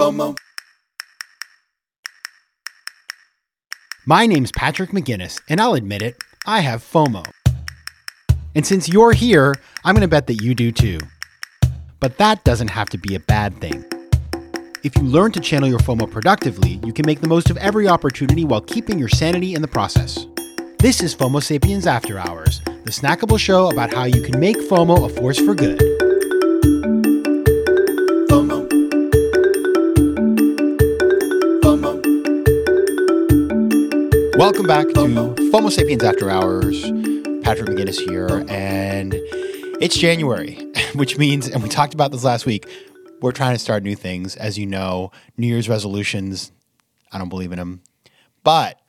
FOMO. My name's Patrick McGinnis, and I'll admit it, I have FOMO. And since you're here, I'm going to bet that you do too. But that doesn't have to be a bad thing. If you learn to channel your FOMO productively, you can make the most of every opportunity while keeping your sanity in the process. This is FOMO Sapiens After Hours, the snackable show about how you can make FOMO a force for good. Welcome back to FOMO Sapiens After Hours. Patrick McGinnis here, and it's January, which means, and we talked about this last week, we're trying to start new things. As you know, New Year's resolutions, I don't believe in them, but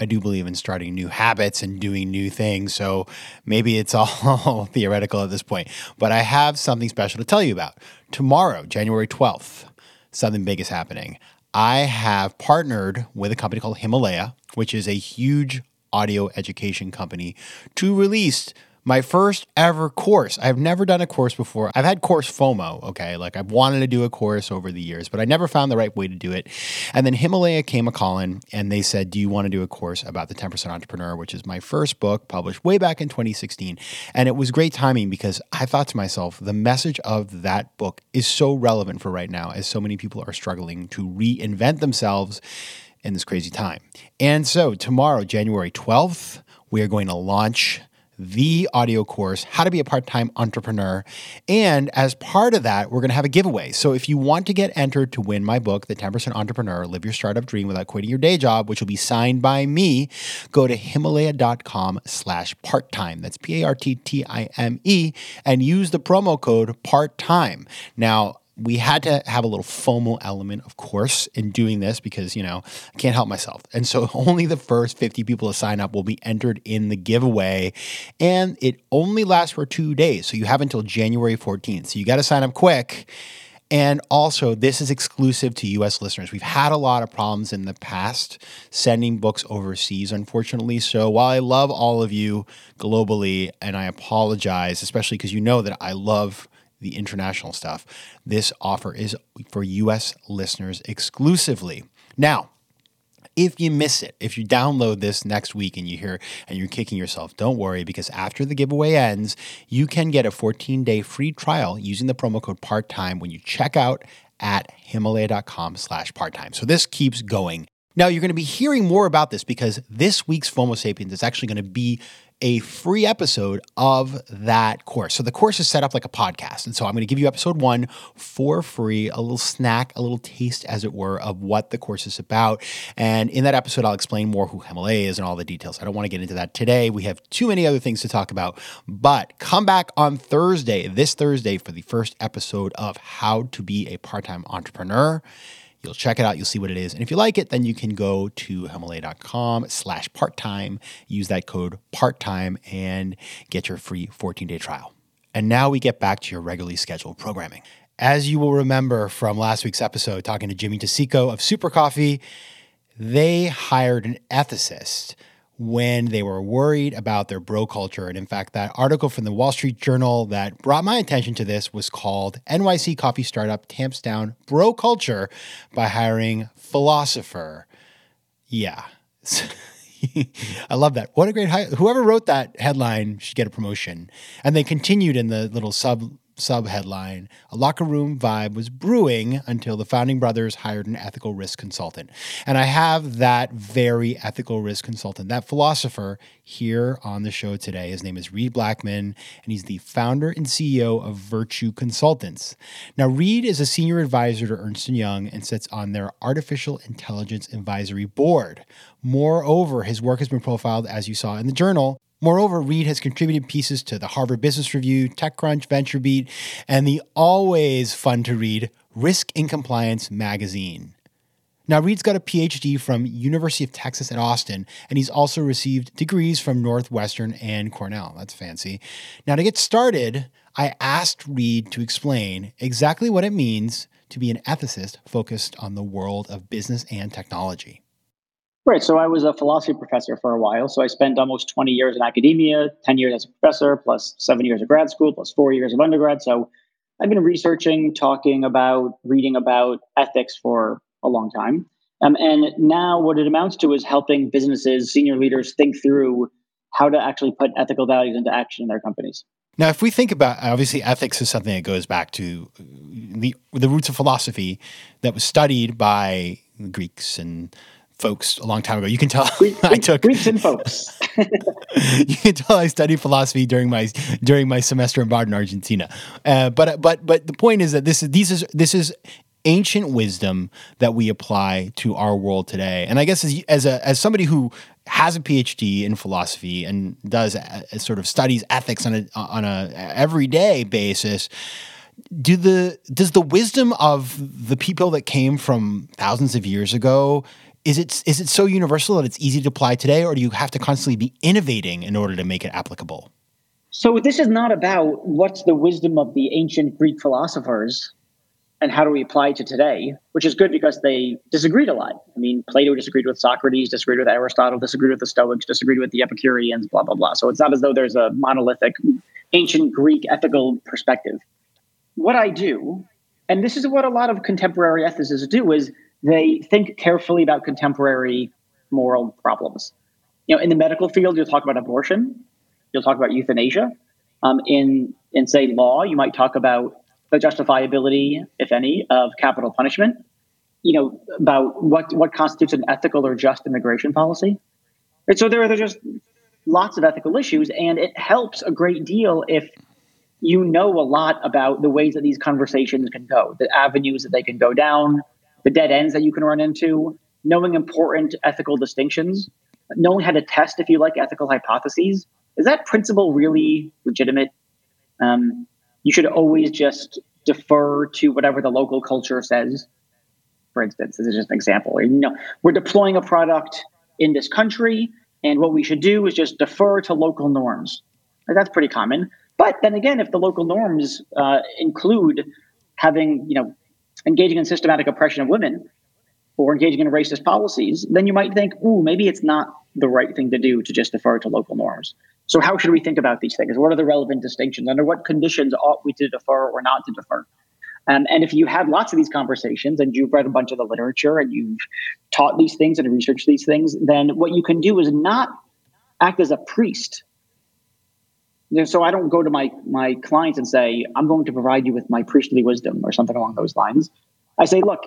I do believe in starting new habits and doing new things. So maybe it's all theoretical at this point, but I have something special to tell you about. Tomorrow, January 12th, something big is happening. I have partnered with a company called Himalaya, which is a huge audio education company, to release my first ever course. I've never done a course before. I've had course FOMO, okay? Like I've wanted to do a course over the years, but I never found the right way to do it. And then Himalaya came a calling and they said, Do you want to do a course about the 10% Entrepreneur, which is my first book published way back in 2016? And it was great timing because I thought to myself, the message of that book is so relevant for right now as so many people are struggling to reinvent themselves in this crazy time. And so tomorrow, January 12th, we are going to launch the audio course, How to Be a Part Time Entrepreneur. And as part of that, we're going to have a giveaway. So if you want to get entered to win my book, The 10% Entrepreneur Live Your Startup Dream Without Quitting Your Day Job, which will be signed by me, go to Himalaya.com slash part time. That's P A R T T I M E, and use the promo code part time. Now, we had to have a little FOMO element, of course, in doing this because, you know, I can't help myself. And so only the first 50 people to sign up will be entered in the giveaway. And it only lasts for two days. So you have until January 14th. So you got to sign up quick. And also, this is exclusive to US listeners. We've had a lot of problems in the past sending books overseas, unfortunately. So while I love all of you globally, and I apologize, especially because you know that I love the international stuff. This offer is for US listeners exclusively. Now, if you miss it, if you download this next week and you hear and you're kicking yourself, don't worry because after the giveaway ends, you can get a 14 day free trial using the promo code part time when you check out at himalaya.com slash part time. So this keeps going. Now you're going to be hearing more about this because this week's FOMO Sapiens is actually going to be a free episode of that course. So the course is set up like a podcast. And so I'm going to give you episode one for free, a little snack, a little taste, as it were, of what the course is about. And in that episode, I'll explain more who Himalaya is and all the details. I don't want to get into that today. We have too many other things to talk about. But come back on Thursday, this Thursday, for the first episode of How to Be a Part Time Entrepreneur. You'll check it out. You'll see what it is. And if you like it, then you can go to himalaya.com slash part-time, use that code part-time and get your free 14-day trial. And now we get back to your regularly scheduled programming. As you will remember from last week's episode, talking to Jimmy DeCicco of Super Coffee, they hired an ethicist when they were worried about their bro culture. And in fact, that article from the Wall Street Journal that brought my attention to this was called NYC Coffee Startup Tamps Down Bro Culture by Hiring Philosopher. Yeah. I love that. What a great hi- whoever wrote that headline should get a promotion. And they continued in the little sub sub headline A locker room vibe was brewing until the founding brothers hired an ethical risk consultant. And I have that very ethical risk consultant, that philosopher, here on the show today. His name is Reid Blackman, and he's the founder and CEO of Virtue Consultants. Now, Reid is a senior advisor to Ernst & Young and sits on their Artificial Intelligence Advisory Board. Moreover, his work has been profiled, as you saw in the journal, Moreover, Reid has contributed pieces to the Harvard Business Review, TechCrunch, VentureBeat, and the always fun to read Risk and Compliance magazine. Now, Reid's got a PhD from University of Texas at Austin, and he's also received degrees from Northwestern and Cornell. That's fancy. Now, to get started, I asked Reid to explain exactly what it means to be an ethicist focused on the world of business and technology. Right. So I was a philosophy professor for a while. So I spent almost 20 years in academia, 10 years as a professor, plus seven years of grad school, plus four years of undergrad. So I've been researching, talking about, reading about ethics for a long time. Um, and now what it amounts to is helping businesses, senior leaders think through how to actually put ethical values into action in their companies. Now, if we think about obviously ethics is something that goes back to the the roots of philosophy that was studied by the Greeks and folks a long time ago. You can tell Greek, I took Greeks and folks. you can tell I studied philosophy during my during my semester in Baden, Argentina. Uh, but but but the point is that this is these is this is ancient wisdom that we apply to our world today. And I guess as, as a as somebody who has a PhD in philosophy and does a, a sort of studies ethics on a on a everyday basis, do the does the wisdom of the people that came from thousands of years ago is it is it so universal that it's easy to apply today, or do you have to constantly be innovating in order to make it applicable? So this is not about what's the wisdom of the ancient Greek philosophers and how do we apply it to today, which is good because they disagreed a lot. I mean, Plato disagreed with Socrates, disagreed with Aristotle, disagreed with the Stoics, disagreed with the Epicureans, blah, blah, blah. So it's not as though there's a monolithic ancient Greek ethical perspective. What I do, and this is what a lot of contemporary ethicists do, is they think carefully about contemporary moral problems. You know, in the medical field, you'll talk about abortion, you'll talk about euthanasia. Um, in in say law, you might talk about the justifiability, if any, of capital punishment. You know, about what what constitutes an ethical or just immigration policy. And so there are just lots of ethical issues, and it helps a great deal if you know a lot about the ways that these conversations can go, the avenues that they can go down, the dead ends that you can run into, knowing important ethical distinctions, knowing how to test, if you like, ethical hypotheses. Is that principle really legitimate? Um, you should always just defer to whatever the local culture says. For instance, this is just an example. You know, we're deploying a product in this country, and what we should do is just defer to local norms. That's pretty common. But then again, if the local norms uh, include having, you know, engaging in systematic oppression of women or engaging in racist policies, then you might think, ooh, maybe it's not the right thing to do to just defer to local norms. So, how should we think about these things? What are the relevant distinctions? Under what conditions ought we to defer or not to defer? Um, and if you have lots of these conversations and you've read a bunch of the literature and you've taught these things and researched these things, then what you can do is not act as a priest. So I don't go to my my clients and say, I'm going to provide you with my priestly wisdom or something along those lines. I say, look,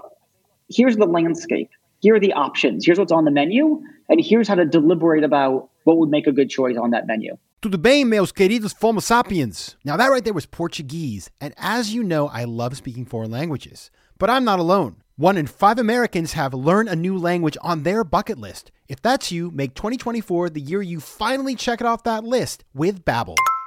here's the landscape. Here are the options. Here's what's on the menu. And here's how to deliberate about what would make a good choice on that menu. Tudo bem, meus queridos Homo sapiens? Now, that right there was Portuguese. And as you know, I love speaking foreign languages. But I'm not alone. One in five Americans have learned a new language on their bucket list. If that's you, make 2024 the year you finally check it off that list with Babbel,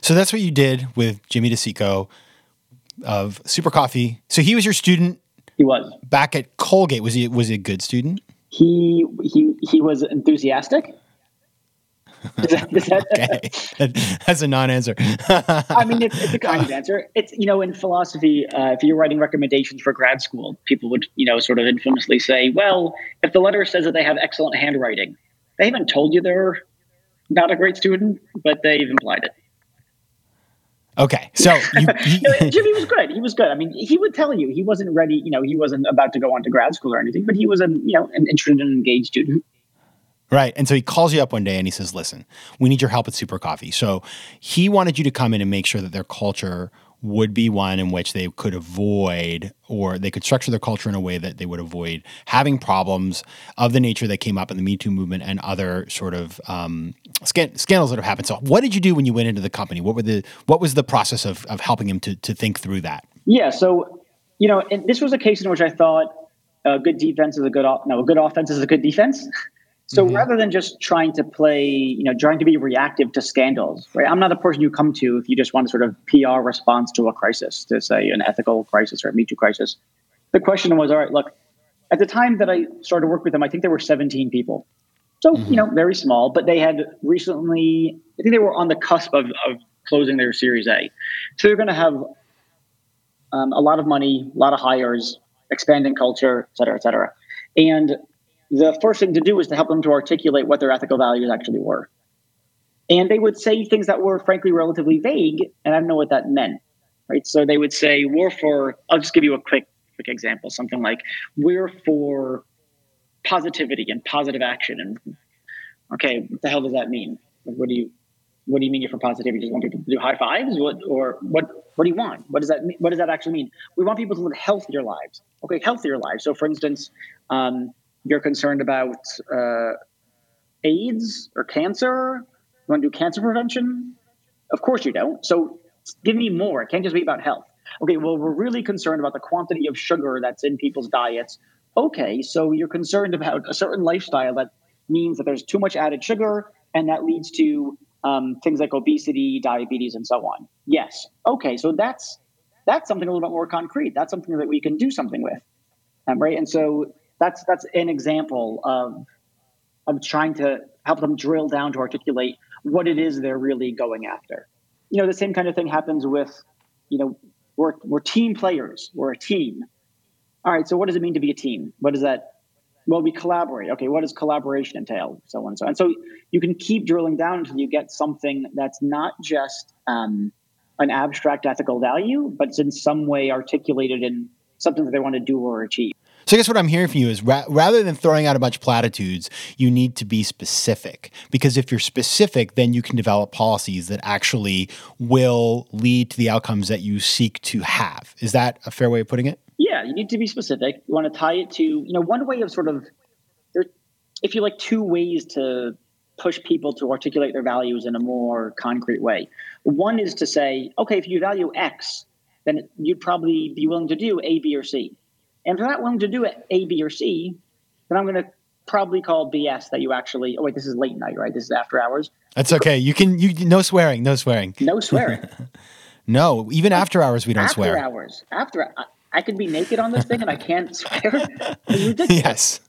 So that's what you did with Jimmy DeCicco of Super Coffee. So he was your student. He was back at Colgate. Was he was he a good student? He he he was enthusiastic. Is that, is that, okay, that's a non-answer. I mean, it's, it's, a kind of answer. It's you know, in philosophy, uh, if you're writing recommendations for grad school, people would you know sort of infamously say, "Well, if the letter says that they have excellent handwriting, they haven't told you they're not a great student, but they've implied it." Okay, so you, Jimmy was good. He was good. I mean, he would tell you he wasn't ready. You know, he wasn't about to go on to grad school or anything, but he was a you know an interested and engaged student. Right. And so he calls you up one day and he says, "Listen, we need your help at Super Coffee." So he wanted you to come in and make sure that their culture would be one in which they could avoid or they could structure their culture in a way that they would avoid having problems of the nature that came up in the Me Too movement and other sort of um, scandals that have happened. So, what did you do when you went into the company? What were the what was the process of, of helping him to, to think through that? Yeah, so you know, this was a case in which I thought a good defense is a good off. no, a good offense is a good defense. So mm-hmm. rather than just trying to play, you know, trying to be reactive to scandals, right? I'm not the person you come to if you just want a sort of PR response to a crisis, to say an ethical crisis or a Me Too crisis. The question was, all right, look, at the time that I started to work with them, I think there were 17 people. So, mm-hmm. you know, very small, but they had recently, I think they were on the cusp of, of closing their Series A. So they're going to have um, a lot of money, a lot of hires, expanding culture, et cetera, et cetera. And the first thing to do was to help them to articulate what their ethical values actually were. And they would say things that were frankly relatively vague, and I don't know what that meant. Right. So they would say, we're for, I'll just give you a quick quick example, something like, we're for positivity and positive action. And okay, what the hell does that mean? What do you what do you mean you're for positivity? Do you want people to do high fives? What or what what do you want? What does that mean? What does that actually mean? We want people to live healthier lives. Okay, healthier lives. So for instance, um, you're concerned about uh, AIDS or cancer. You want to do cancer prevention? Of course you don't. So give me more. It can't just be about health. Okay, well, we're really concerned about the quantity of sugar that's in people's diets. Okay, so you're concerned about a certain lifestyle that means that there's too much added sugar and that leads to um, things like obesity, diabetes, and so on. Yes. Okay, so that's that's something a little bit more concrete. That's something that we can do something with, um, right? And so that's that's an example of of trying to help them drill down to articulate what it is they're really going after. You know, the same kind of thing happens with, you know, we're we're team players. We're a team. All right. So what does it mean to be a team? What does that? Well, we collaborate. Okay. What does collaboration entail? So on and so on. So you can keep drilling down until you get something that's not just um, an abstract ethical value, but it's in some way articulated in something that they want to do or achieve. So I guess what I'm hearing from you is ra- rather than throwing out a bunch of platitudes, you need to be specific. Because if you're specific, then you can develop policies that actually will lead to the outcomes that you seek to have. Is that a fair way of putting it? Yeah, you need to be specific. You want to tie it to, you know, one way of sort of if you like two ways to push people to articulate their values in a more concrete way. One is to say, okay, if you value X, then you'd probably be willing to do A, B, or C and if you're not willing to do it A, B, or C, then I'm going to probably call BS that you actually. Oh wait, this is late night, right? This is after hours. That's okay. You can you no swearing, no swearing, no swearing. no, even after hours we don't after swear. After hours, after I, I could be naked on this thing and I can't swear. yes.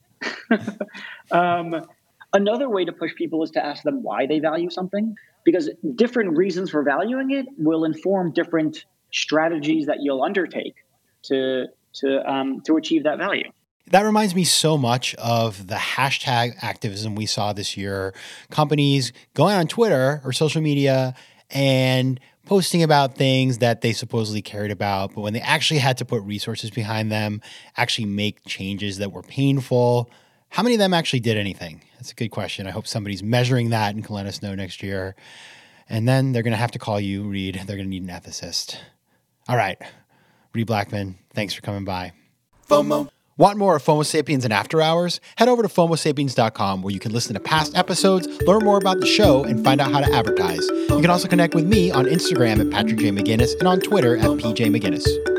um, another way to push people is to ask them why they value something, because different reasons for valuing it will inform different strategies that you'll undertake to to um, to achieve that value. That reminds me so much of the hashtag activism we saw this year. Companies going on Twitter or social media and posting about things that they supposedly cared about, but when they actually had to put resources behind them, actually make changes that were painful, how many of them actually did anything? That's a good question. I hope somebody's measuring that and can let us know next year. And then they're going to have to call you, Reid. They're going to need an ethicist. All right. Reid Blackman, thanks for coming by. FOMO. Want more of FOMO Sapiens and After Hours? Head over to FOMOSapiens.com where you can listen to past episodes, learn more about the show, and find out how to advertise. You can also connect with me on Instagram at Patrick J. McGinnis and on Twitter at PJ McGinnis.